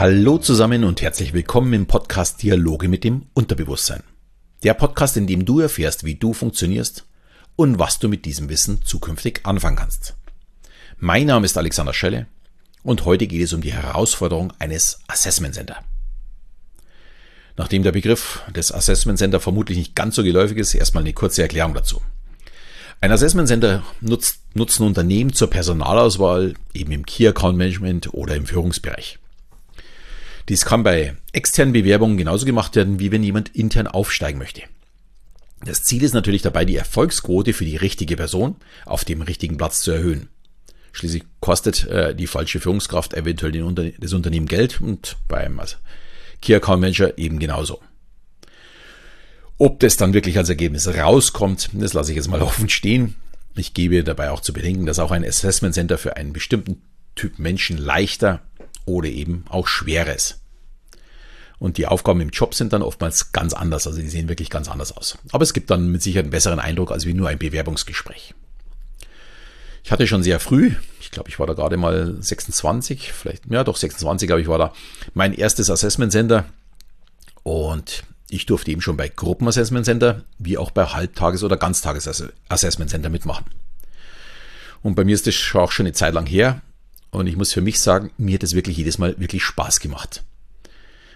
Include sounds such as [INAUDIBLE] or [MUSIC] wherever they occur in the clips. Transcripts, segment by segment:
Hallo zusammen und herzlich willkommen im Podcast Dialoge mit dem Unterbewusstsein. Der Podcast, in dem du erfährst, wie du funktionierst und was du mit diesem Wissen zukünftig anfangen kannst. Mein Name ist Alexander Schelle und heute geht es um die Herausforderung eines Assessment Center. Nachdem der Begriff des Assessment Center vermutlich nicht ganz so geläufig ist, erstmal eine kurze Erklärung dazu. Ein Assessment Center nutzt, nutzen Unternehmen zur Personalauswahl, eben im Key Account Management oder im Führungsbereich. Dies kann bei externen Bewerbungen genauso gemacht werden, wie wenn jemand intern aufsteigen möchte. Das Ziel ist natürlich dabei, die Erfolgsquote für die richtige Person auf dem richtigen Platz zu erhöhen. Schließlich kostet äh, die falsche Führungskraft eventuell Unter das Unternehmen Geld und beim also Key Account Manager eben genauso. Ob das dann wirklich als Ergebnis rauskommt, das lasse ich jetzt mal [LAUGHS] offen stehen. Ich gebe dabei auch zu bedenken, dass auch ein Assessment Center für einen bestimmten Typ Menschen leichter oder eben auch schwerer ist. Und die Aufgaben im Job sind dann oftmals ganz anders, also die sehen wirklich ganz anders aus. Aber es gibt dann mit Sicherheit einen besseren Eindruck als wie nur ein Bewerbungsgespräch. Ich hatte schon sehr früh, ich glaube, ich war da gerade mal 26, vielleicht, ja doch 26, glaube ich, war da mein erstes Assessment Center. Und ich durfte eben schon bei Gruppenassessment Center wie auch bei Halbtages- oder Ganztages-Assessment Center mitmachen. Und bei mir ist das auch schon eine Zeit lang her. Und ich muss für mich sagen, mir hat es wirklich jedes Mal wirklich Spaß gemacht.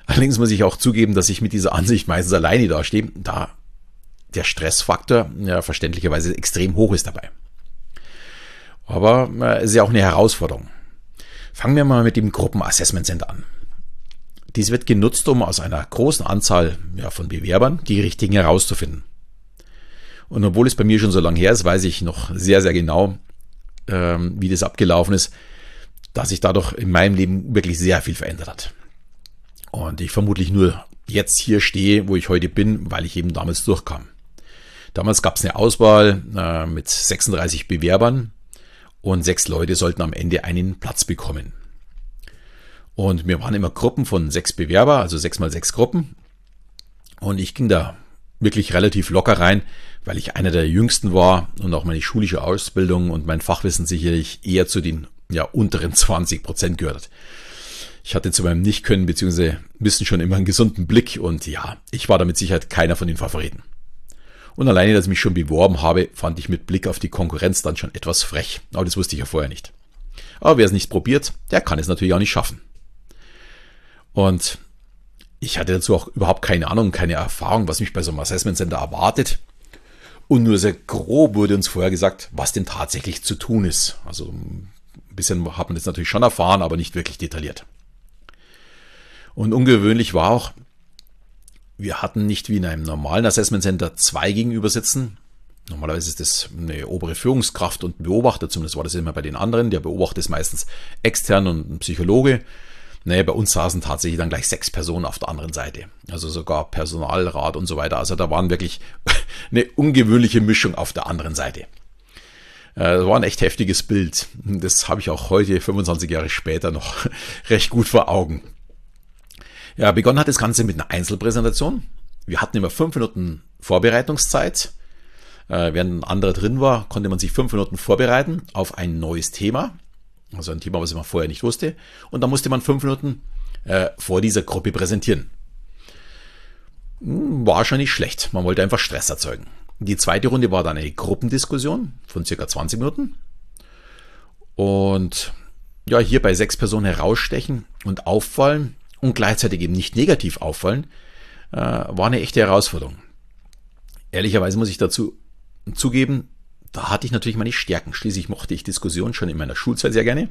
Allerdings muss ich auch zugeben, dass ich mit dieser Ansicht meistens alleine dastehe, da der Stressfaktor ja verständlicherweise extrem hoch ist dabei. Aber äh, es ist ja auch eine Herausforderung. Fangen wir mal mit dem Gruppenassessment Center an. Dies wird genutzt, um aus einer großen Anzahl ja, von Bewerbern die richtigen herauszufinden. Und obwohl es bei mir schon so lange her ist, weiß ich noch sehr, sehr genau, ähm, wie das abgelaufen ist, dass sich dadurch in meinem Leben wirklich sehr viel verändert hat. Und ich vermutlich nur jetzt hier stehe, wo ich heute bin, weil ich eben damals durchkam. Damals gab es eine Auswahl äh, mit 36 Bewerbern und sechs Leute sollten am Ende einen Platz bekommen. Und wir waren immer Gruppen von sechs Bewerber, also sechs mal sechs Gruppen. Und ich ging da wirklich relativ locker rein, weil ich einer der jüngsten war und auch meine schulische Ausbildung und mein Fachwissen sicherlich eher zu den ja, unteren 20 Prozent gehört hat. Ich hatte zu meinem Nicht-Können bzw. Wissen schon immer einen gesunden Blick und ja, ich war da mit Sicherheit keiner von den Favoriten. Und alleine, dass ich mich schon beworben habe, fand ich mit Blick auf die Konkurrenz dann schon etwas frech. Aber das wusste ich ja vorher nicht. Aber wer es nicht probiert, der kann es natürlich auch nicht schaffen. Und ich hatte dazu auch überhaupt keine Ahnung, keine Erfahrung, was mich bei so einem Assessment Center erwartet. Und nur sehr grob wurde uns vorher gesagt, was denn tatsächlich zu tun ist. Also ein bisschen hat man das natürlich schon erfahren, aber nicht wirklich detailliert. Und ungewöhnlich war auch, wir hatten nicht wie in einem normalen Assessment Center zwei gegenüber sitzen. Normalerweise ist das eine obere Führungskraft und Beobachter, zumindest war das immer bei den anderen. Der Beobachter ist meistens extern und ein Psychologe. Naja, bei uns saßen tatsächlich dann gleich sechs Personen auf der anderen Seite. Also sogar Personalrat und so weiter. Also da waren wirklich [LAUGHS] eine ungewöhnliche Mischung auf der anderen Seite. Äh, das war ein echt heftiges Bild. Das habe ich auch heute, 25 Jahre später, noch [LAUGHS] recht gut vor Augen. Ja, begonnen hat das Ganze mit einer Einzelpräsentation. Wir hatten immer fünf Minuten Vorbereitungszeit. Äh, während ein anderer drin war, konnte man sich fünf Minuten vorbereiten auf ein neues Thema. Also ein Thema, was man vorher nicht wusste. Und dann musste man fünf Minuten äh, vor dieser Gruppe präsentieren. Hm, war schon nicht schlecht. Man wollte einfach Stress erzeugen. Die zweite Runde war dann eine Gruppendiskussion von circa 20 Minuten. Und ja, hier bei sechs Personen herausstechen und auffallen, und gleichzeitig eben nicht negativ auffallen, äh, war eine echte Herausforderung. Ehrlicherweise muss ich dazu zugeben, da hatte ich natürlich meine Stärken. Schließlich mochte ich Diskussionen schon in meiner Schulzeit sehr gerne.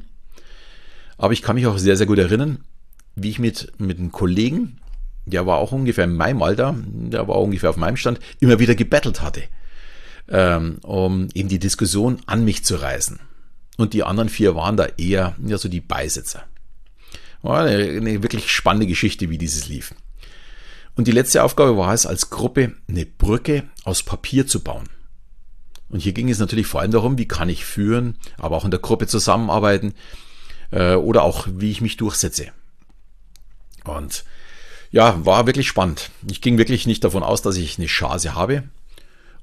Aber ich kann mich auch sehr, sehr gut erinnern, wie ich mit, mit einem Kollegen, der war auch ungefähr in meinem Alter, der war ungefähr auf meinem Stand, immer wieder gebettelt hatte, ähm, um eben die Diskussion an mich zu reißen. Und die anderen vier waren da eher ja, so die Beisitzer. War eine, wirklich spannende Geschichte, wie dieses lief. Und die letzte Aufgabe war es, als Gruppe eine Brücke aus Papier zu bauen. Und hier ging es natürlich vor allem darum, wie kann ich führen, aber auch in der Gruppe zusammenarbeiten äh, oder auch, wie ich mich durchsetze. Und ja, war wirklich spannend. Ich ging wirklich nicht davon aus, dass ich eine Chance habe.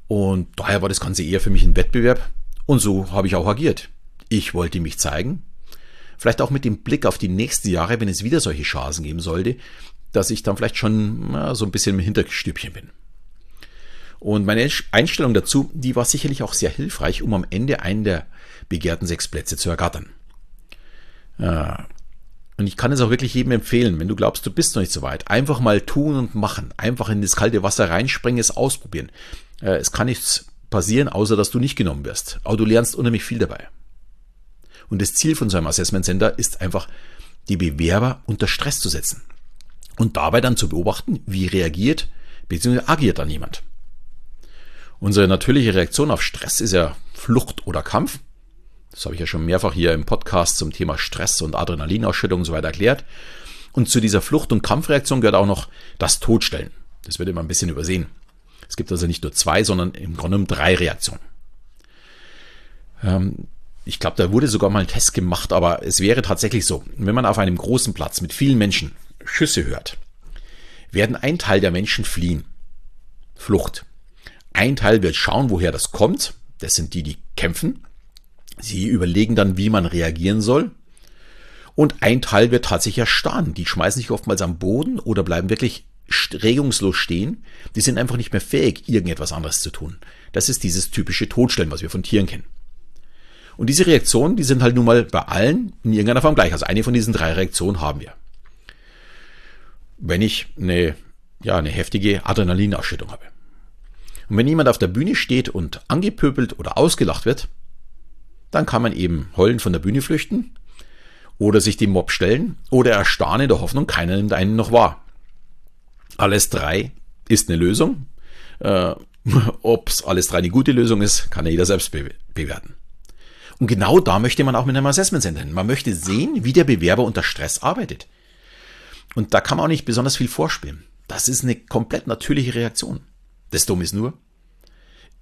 Und daher war das Ganze eher für mich ein Wettbewerb. Und so habe ich auch agiert. Ich wollte mich zeigen Vielleicht auch mit dem Blick auf die nächsten Jahre, wenn es wieder solche Chancen geben sollte, dass ich dann vielleicht schon na, so ein bisschen im Hinterstübchen bin. Und meine Einstellung dazu, die war sicherlich auch sehr hilfreich, um am Ende einen der begehrten sechs Plätze zu ergattern. Und ich kann es auch wirklich jedem empfehlen, wenn du glaubst, du bist noch nicht so weit, einfach mal tun und machen. Einfach in das kalte Wasser reinspringen, es ausprobieren. Äh, es kann nichts passieren, außer dass du nicht genommen wirst. Aber du lernst unheimlich viel dabei. Und das Ziel von so einem Assessment Center ist einfach, die Bewerber unter Stress zu setzen. Und dabei dann zu beobachten, wie reagiert bzw. agiert dann jemand. Unsere natürliche Reaktion auf Stress ist ja Flucht oder Kampf. Das habe ich ja schon mehrfach hier im Podcast zum Thema Stress und Adrenalinausschüttung und so weiter erklärt. Und zu dieser Flucht- und Kampfreaktion gehört auch noch das Todstellen. Das wird immer ein bisschen übersehen. Es gibt also nicht nur zwei, sondern im Grunde genommen drei Reaktionen. Ähm, ich glaube, da wurde sogar mal ein Test gemacht, aber es wäre tatsächlich so, wenn man auf einem großen Platz mit vielen Menschen Schüsse hört, werden ein Teil der Menschen fliehen. Flucht. Ein Teil wird schauen, woher das kommt. Das sind die, die kämpfen. Sie überlegen dann, wie man reagieren soll. Und ein Teil wird tatsächlich erstarren. Die schmeißen sich oftmals am Boden oder bleiben wirklich regungslos stehen. Die sind einfach nicht mehr fähig, irgendetwas anderes zu tun. Das ist dieses typische Todstellen, was wir von Tieren kennen. Und diese Reaktionen, die sind halt nun mal bei allen in irgendeiner Form gleich. Also eine von diesen drei Reaktionen haben wir. Wenn ich eine, ja, eine heftige Adrenalinausschüttung habe. Und wenn jemand auf der Bühne steht und angepöbelt oder ausgelacht wird, dann kann man eben heulend von der Bühne flüchten oder sich dem Mob stellen oder erstarren in der Hoffnung, keiner nimmt einen noch wahr. Alles drei ist eine Lösung. Äh, [LAUGHS] Ob es alles drei eine gute Lösung ist, kann jeder selbst be bewerten. Und genau da möchte man auch mit einem Assessment Center hin. Man möchte sehen, wie der Bewerber unter Stress arbeitet. Und da kann man auch nicht besonders viel vorspielen. Das ist eine komplett natürliche Reaktion. Das Dumme ist nur,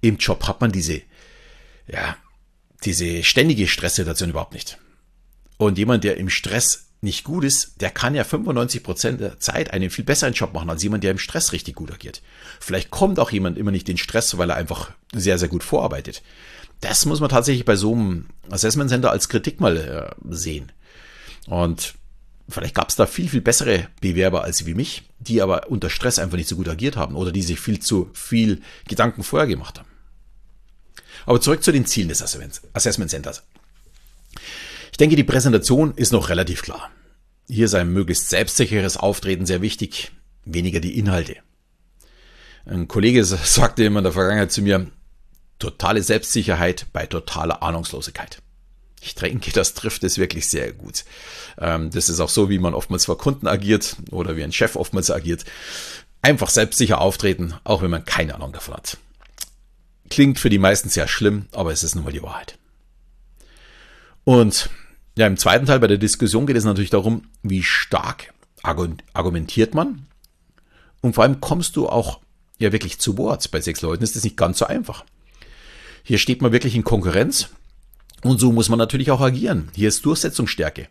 im Job hat man diese, ja, diese ständige Stresssituation überhaupt nicht. Und jemand, der im Stress nicht gut ist, der kann ja 95 Prozent der Zeit einen viel besseren Job machen als jemand, der im Stress richtig gut agiert. Vielleicht kommt auch jemand immer nicht in Stress, weil er einfach sehr, sehr gut vorarbeitet. Das muss man tatsächlich bei so einem Assessment Center als Kritik mal äh, sehen. Und vielleicht gab es da viel, viel bessere Bewerber als wie mich, die aber unter Stress einfach nicht so gut agiert haben oder die sich viel zu viel Gedanken vorher gemacht haben. Aber zurück zu den Zielen des Assessment Centers. Ich denke, die Präsentation ist noch relativ klar. Hier ist ein möglichst selbstsicheres Auftreten sehr wichtig, weniger die Inhalte. Ein Kollege sagte immer in der Vergangenheit zu mir, totale Selbstsicherheit bei totaler Ahnungslosigkeit. Ich denke, das trifft es wirklich sehr gut. Ähm, das ist auch so, wie man oftmals vor Kunden agiert oder wie ein Chef oftmals agiert. Einfach selbstsicher auftreten, auch wenn man keine Ahnung davon hat. Klingt für die meisten sehr schlimm, aber es ist nun mal die Wahrheit. Und ja, im zweiten Teil bei der Diskussion geht es natürlich darum, wie stark argumentiert man und vor allem kommst du auch ja wirklich zu Wort. Bei sechs Leuten ist das nicht ganz so einfach. Hier steht man wirklich in Konkurrenz und so muss man natürlich auch agieren. Hier ist Durchsetzungsstärke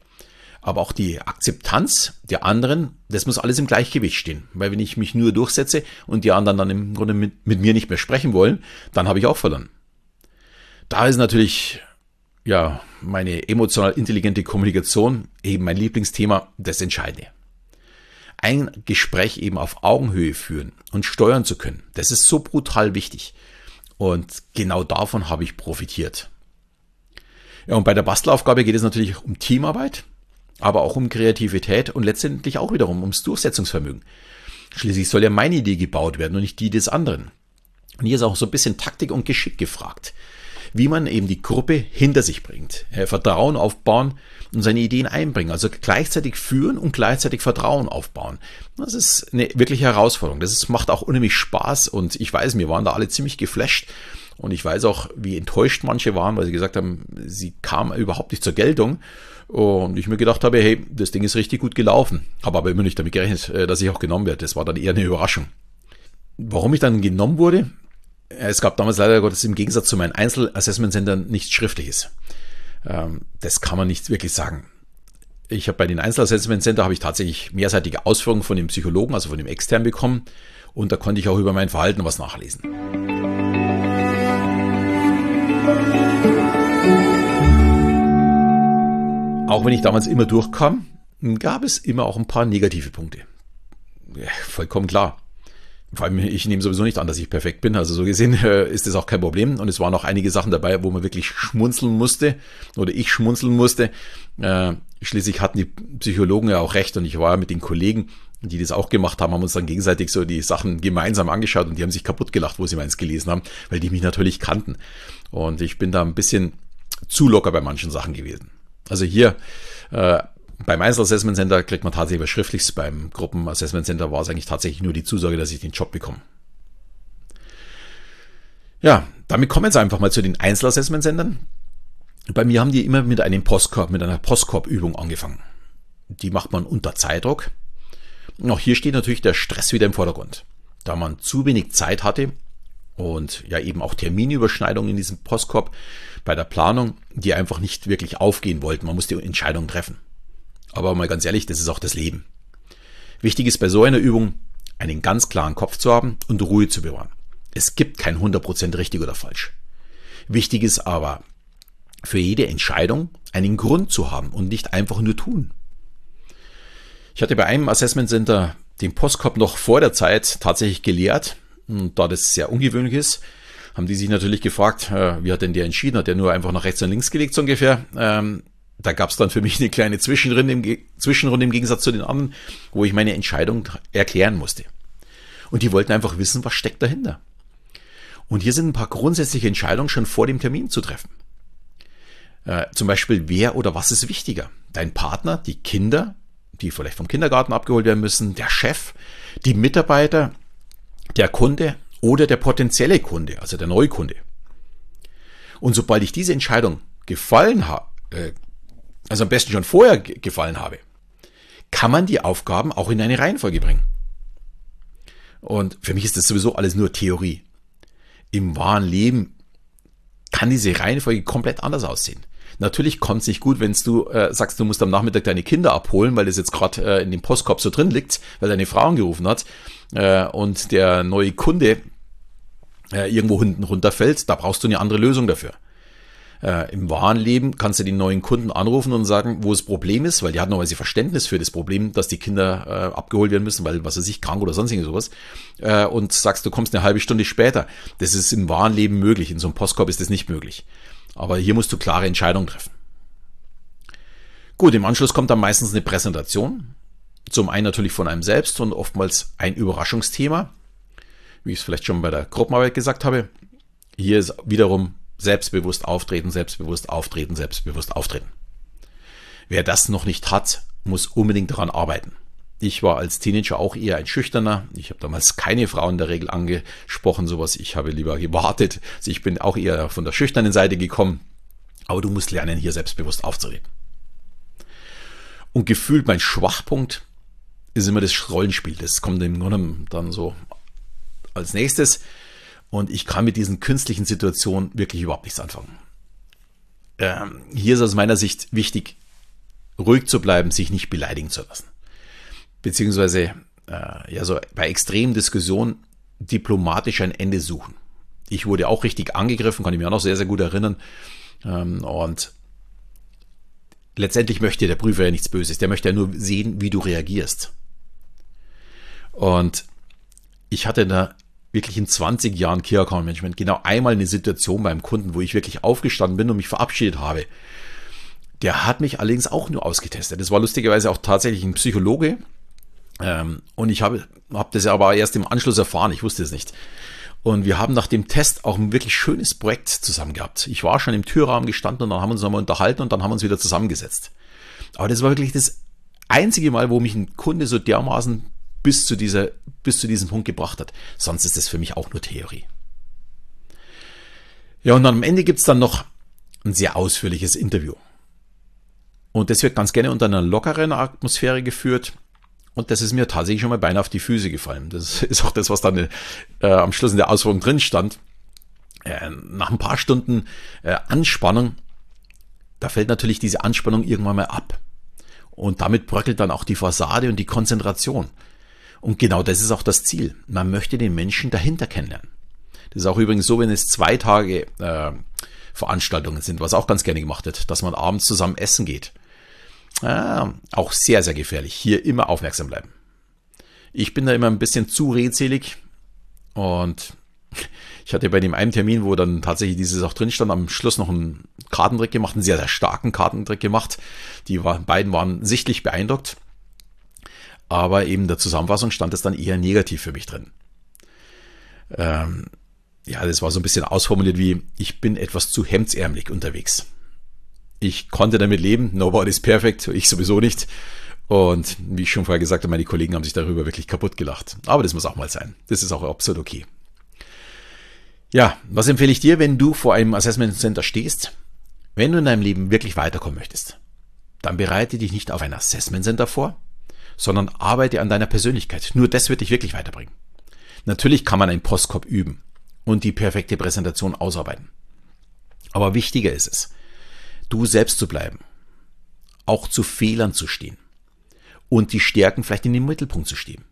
aber auch die Akzeptanz der anderen, das muss alles im Gleichgewicht stehen. Weil wenn ich mich nur durchsetze und die anderen dann im Grunde mit, mit mir nicht mehr sprechen wollen, dann habe ich auch verloren. Da ist natürlich ja meine emotional intelligente Kommunikation eben mein Lieblingsthema, das Entscheidende. Ein Gespräch eben auf Augenhöhe führen und steuern zu können, das ist so brutal wichtig. Und genau davon habe ich profitiert. Ja, und bei der Bastelaufgabe geht es natürlich um Teamarbeit, aber auch um Kreativität und letztendlich auch wiederum ums Durchsetzungsvermögen. Schließlich soll ja meine Idee gebaut werden und nicht die des anderen. Und hier ist auch so ein bisschen Taktik und Geschick gefragt. Wie man eben die Gruppe hinter sich bringt. Vertrauen aufbauen und seine Ideen einbringen. Also gleichzeitig führen und gleichzeitig Vertrauen aufbauen. Das ist eine wirkliche Herausforderung. Das macht auch unheimlich Spaß und ich weiß, wir waren da alle ziemlich geflasht. Und ich weiß auch, wie enttäuscht manche waren, weil sie gesagt haben, sie kam überhaupt nicht zur Geltung. Und ich mir gedacht habe, hey, das Ding ist richtig gut gelaufen. Habe aber immer nicht damit gerechnet, äh, dass ich auch genommen werde. Das war dann eher eine Überraschung. Warum ich dann genommen wurde? Es gab damals leider Gottes im Gegensatz zu meinen Einzelassessment-Centern nichts Schriftliches. Ähm, das kann man nicht wirklich sagen. Ich habe bei den Einzelassessment Center habe ich tatsächlich mehrseitige Ausführungen von dem Psychologen, also von dem externen bekommen. Und da konnte ich auch über mein Verhalten was nachlesen. auch wenn ich damals immer durchkam, gab es immer auch ein paar negative Punkte. Ja, vollkommen klar. Vor allem, ich nehme sowieso nicht an, dass ich perfekt bin. Also so gesehen [LAUGHS] äh, ist das auch kein Problem. Und es waren auch einige Sachen dabei, wo man wirklich schmunzeln musste oder ich schmunzeln musste. Äh, schließlich hatten die Psychologen ja auch recht und ich war mit den Kollegen, die das auch gemacht haben, haben uns dann gegenseitig so die Sachen gemeinsam angeschaut und die haben sich kaputt gelacht, wo sie meins gelesen haben, weil die mich natürlich kannten. Und ich bin da ein bisschen zu locker bei manchen Sachen gewesen. Also hier äh, beim Einzelassessment Center kriegt man tatsächlich was Schriftliches. Beim Gruppenassessment Center war es eigentlich tatsächlich nur die Zusage, dass ich den Job bekomme. Ja, damit kommen wir jetzt einfach mal zu den Einzelassessment Centern. Bei mir haben die immer mit einem Postkorb, mit einer Postkorbübung angefangen. Die macht man unter Zeitdruck. Und auch hier steht natürlich der Stress wieder im Vordergrund. Da man zu wenig Zeit hatte und ja eben auch Terminüberschneidungen in diesem Postkorb bei der Planung, die einfach nicht wirklich aufgehen wollten. Man musste Entscheidungen treffen. Aber mal ganz ehrlich, das ist auch das Leben. Wichtig ist bei so einer Übung, einen ganz klaren Kopf zu haben und Ruhe zu bewahren. Es gibt kein 100% richtig oder falsch. Wichtig ist aber, für jede Entscheidung einen Grund zu haben und nicht einfach nur tun. Ich hatte bei einem Assessment Center den Postkorb noch vor der Zeit tatsächlich gelehrt. Und da das sehr ungewöhnlich ist, haben die sich natürlich gefragt, äh, wie hat denn der entschieden? Hat der nur einfach nach rechts und links gelegt so ungefähr? Ähm, da gab es dann für mich eine kleine Zwischenrunde im, Zwischenrunde im Gegensatz zu den anderen, wo ich meine Entscheidung erklären musste. Und die wollten einfach wissen, was steckt dahinter. Und hier sind ein paar grundsätzliche Entscheidungen schon vor dem Termin zu treffen. Äh, zum Beispiel, wer oder was ist wichtiger? Dein Partner, die Kinder, die vielleicht vom Kindergarten abgeholt werden müssen, der Chef, die Mitarbeiter, der Kunde oder der potenzielle Kunde, also der Neukunde. Und sobald ich diese Entscheidung gefallen habe, äh, also am besten schon vorher gefallen habe, kann man die Aufgaben auch in eine Reihenfolge bringen. Und für mich ist das sowieso alles nur Theorie. Im wahren Leben kann diese Reihenfolge komplett anders aussehen. Natürlich kommt es nicht gut, wenn du äh, sagst, du musst am Nachmittag deine Kinder abholen, weil das jetzt gerade äh, in dem Postkorb so drin liegt, weil deine Frau angerufen hat äh, und der neue Kunde äh, irgendwo hinten runterfällt. Da brauchst du eine andere Lösung dafür. Äh, Im wahren Leben kannst du den neuen Kunden anrufen und sagen, wo das Problem ist, weil die hat normalerweise Verständnis für das Problem, dass die Kinder äh, abgeholt werden müssen, weil was weiß ich, krank oder sonst sowas. Äh, und sagst, du kommst eine halbe Stunde später. Das ist im wahren Leben möglich. In so einem Postkorb ist das nicht möglich. Aber hier musst du klare Entscheidungen treffen. Gut, im Anschluss kommt dann meistens eine Präsentation. Zum einen natürlich von einem selbst und oftmals ein Überraschungsthema, wie ich es vielleicht schon bei der Gruppenarbeit gesagt habe. Hier ist wiederum selbstbewusst auftreten, selbstbewusst auftreten, selbstbewusst auftreten. Wer das noch nicht hat, muss unbedingt daran arbeiten. Ich war als Teenager auch eher ein Schüchterner. Ich habe damals keine Frauen in der Regel angesprochen, sowas. Ich habe lieber gewartet. Also ich bin auch eher von der schüchternen Seite gekommen. Aber du musst lernen, hier selbstbewusst aufzureden. Und gefühlt mein Schwachpunkt ist immer das Rollenspiel. Das kommt im Grunde dann so als nächstes. Und ich kann mit diesen künstlichen Situationen wirklich überhaupt nichts anfangen. Ähm, hier ist aus meiner Sicht wichtig, ruhig zu bleiben, sich nicht beleidigen zu lassen. Beziehungsweise äh, ja so bei extremen Diskussionen diplomatisch ein Ende suchen. Ich wurde auch richtig angegriffen, kann ich mir auch noch sehr, sehr gut erinnern. Ähm, und letztendlich möchte der Prüfer ja nichts Böses. Der möchte ja nur sehen, wie du reagierst. Und ich hatte da wirklich in 20 Jahren Key Account Management genau einmal eine Situation beim Kunden, wo ich wirklich aufgestanden bin und mich verabschiedet habe. Der hat mich allerdings auch nur ausgetestet. Das war lustigerweise auch tatsächlich ein Psychologe. Ähm, und ich habe hab das aber erst im Anschluss erfahren. Ich wusste es nicht. Und wir haben nach dem Test auch ein wirklich schönes Projekt zusammen gehabt. Ich war schon im Türrahmen gestanden und dann haben wir uns nochmal unterhalten und dann haben wir uns wieder zusammengesetzt. Aber das war wirklich das einzige Mal, wo mich ein Kunde so dermaßen bis zu, dieser, bis zu diesem Punkt gebracht hat. Sonst ist es für mich auch nur Theorie. Ja, und am Ende gibt es dann noch ein sehr ausführliches Interview. Und das wird ganz gerne unter einer lockeren Atmosphäre geführt. Und das ist mir tatsächlich schon mal beinahe auf die Füße gefallen. Das [LAUGHS] ist auch das, was dann äh, am Schluss in der Ausführung drin stand. Äh, nach ein paar Stunden äh, Anspannung, da fällt natürlich diese Anspannung irgendwann mal ab. Und damit bröckelt dann auch die Fassade und die Konzentration. Und genau das ist auch das Ziel. Man möchte den Menschen dahinter kennenlernen. Das ist auch übrigens so, wenn es zwei Tage äh, Veranstaltungen sind, was auch ganz gerne gemacht wird, dass man abends zusammen essen geht. Ah, auch sehr, sehr gefährlich. Hier immer aufmerksam bleiben. Ich bin da immer ein bisschen zu redselig und [LAUGHS] ich hatte bei dem einen Termin, wo dann tatsächlich dieses auch drin stand, am Schluss noch einen Kartentrick gemacht, einen sehr, sehr starken Kartentrick gemacht. Die beiden waren sichtlich beeindruckt. Aber eben in der Zusammenfassung stand es dann eher negativ für mich drin. Ähm, ja, das war so ein bisschen ausformuliert wie, ich bin etwas zu hemdsärmlich unterwegs. Ich konnte damit leben, nobody's perfect, ich sowieso nicht. Und wie ich schon vorher gesagt habe, meine Kollegen haben sich darüber wirklich kaputt gelacht. Aber das muss auch mal sein. Das ist auch absolut okay. Ja, was empfehle ich dir, wenn du vor einem Assessment Center stehst? Wenn du in deinem Leben wirklich weiterkommen möchtest, dann bereite dich nicht auf ein Assessment Center vor, sondern arbeite an deiner Persönlichkeit. Nur das wird dich wirklich weiterbringen. Natürlich kann man einen Postkorb üben und die perfekte Präsentation ausarbeiten. Aber wichtiger ist es, du selbst zu bleiben, auch zu Fehlern zu stehen und die Stärken vielleicht in den Mittelpunkt zu stehen.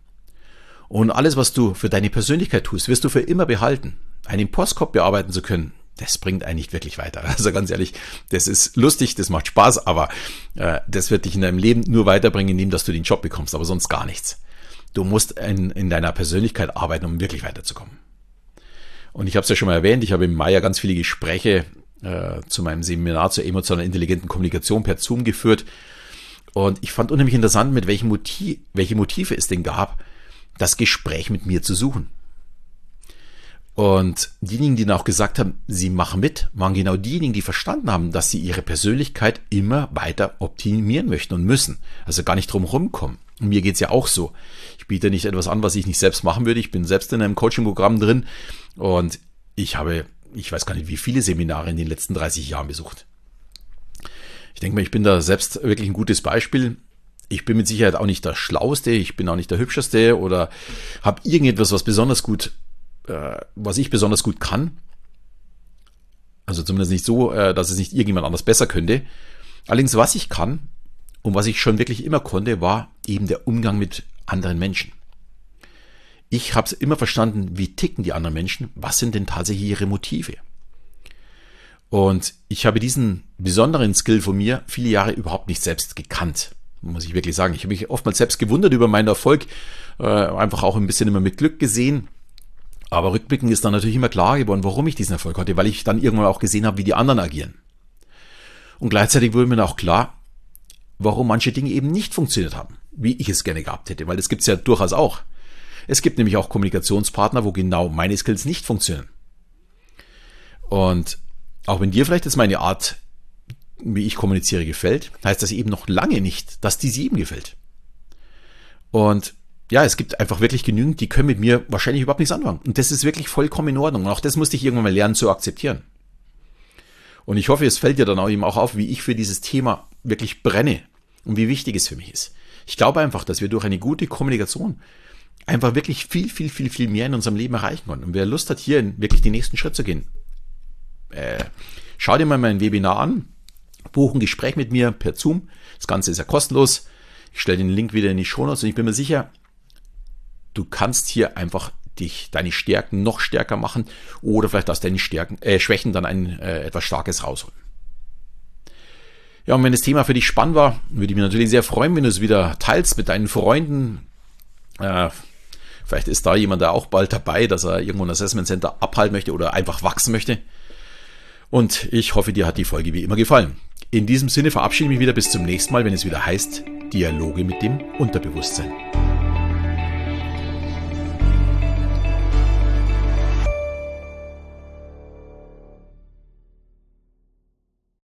Und alles, was du für deine Persönlichkeit tust, wirst du für immer behalten. Einen Postkorb bearbeiten zu können, das bringt einen nicht wirklich weiter. [LAUGHS] Also ganz ehrlich, das ist lustig, das macht Spaß, aber äh, das wird dich in deinem Leben nur weiterbringen, indem dass du den Job bekommst, aber sonst gar nichts. Du musst in, in deiner Persönlichkeit arbeiten, um wirklich weiterzukommen. Und ich habe es ja schon mal erwähnt, ich habe im Mai ja ganz viele Gespräche äh, zu meinem Seminar zur emotionalen intelligenten Kommunikation per Zoom geführt. Und ich fand unheimlich interessant, mit welchen Motiv, welche Motive es denn gab, das Gespräch mit mir zu suchen. Und diejenigen, die dann auch gesagt haben, sie machen mit, waren genau diejenigen, die verstanden haben, dass sie ihre Persönlichkeit immer weiter optimieren möchten und müssen. Also gar nicht drum rumkommen. Und mir geht's ja auch so. Ich biete nicht etwas an, was ich nicht selbst machen würde. Ich bin selbst in einem Coaching-Programm drin und ich habe, ich weiß gar nicht, wie viele Seminare in den letzten 30 Jahren besucht. Ich denke mal, ich bin da selbst wirklich ein gutes Beispiel. Ich bin mit Sicherheit auch nicht der Schlauste, ich bin auch nicht der Hübscheste oder habe irgendetwas, was besonders gut äh, was ich besonders gut kann. Also zumindest nicht so, äh, dass es nicht irgendjemand anders besser könnte. Allerdings, was ich kann und was ich schon wirklich immer konnte, war eben der Umgang mit anderen Menschen. Ich habe es immer verstanden, wie ticken die anderen Menschen, was sind denn tatsächlich ihre Motive. Und ich habe diesen besonderen Skill von mir viele Jahre überhaupt nicht selbst gekannt, muss ich wirklich sagen. Ich habe mich oftmals selbst gewundert über meinen Erfolg, äh, einfach auch ein bisschen immer mit Glück gesehen. Aber rückblickend ist dann natürlich immer klar geworden, warum ich diesen Erfolg hatte, weil ich dann irgendwann auch gesehen habe, wie die anderen agieren. Und gleichzeitig wurde mir auch klar, warum manche Dinge eben nicht funktioniert haben, wie ich es gerne gehabt hätte, weil das gibt es ja durchaus auch. Es gibt nämlich auch Kommunikationspartner, wo genau meine Skills nicht funktionieren. Und auch wenn dir vielleicht jetzt meine Art, wie ich kommuniziere, gefällt, heißt das eben noch lange nicht, dass die sie ihm gefällt. Und ja, es gibt einfach wirklich genügend, die können mit mir wahrscheinlich überhaupt nichts anfangen. Und das ist wirklich vollkommen in Ordnung. Und auch das musste ich irgendwann mal lernen zu akzeptieren. Und ich hoffe, es fällt dir dann auch eben auch auf, wie ich für dieses Thema wirklich brenne und wie wichtig es für mich ist. Ich glaube einfach, dass wir durch eine gute Kommunikation einfach wirklich viel, viel, viel, viel mehr in unserem Leben erreichen können. Und wer Lust hat, hier wirklich den nächsten Schritt zu gehen, äh, schau dir mal mein Webinar an, buch ein Gespräch mit mir per Zoom. Das Ganze ist ja kostenlos. Ich stelle den Link wieder in die Show Notes und ich bin mir sicher, du kannst hier einfach dich, deine Stärken noch stärker machen oder vielleicht aus deinen Stärken, äh, Schwächen dann ein äh, etwas Starkes rausholen. Ja, und wenn das Thema für dich spannend war, würde ich mich natürlich sehr freuen, wenn du es wieder teilst mit deinen Freunden. Äh, vielleicht ist da jemand, der auch bald dabei, dass er irgendwo ein Assessment Center abhalten möchte oder einfach wachsen möchte. Und ich hoffe, dir hat die Folge wie immer gefallen. In diesem Sinne verabschiede ich mich wieder bis zum nächsten Mal, wenn es wieder heißt Dialoge mit dem Unterbewusstsein.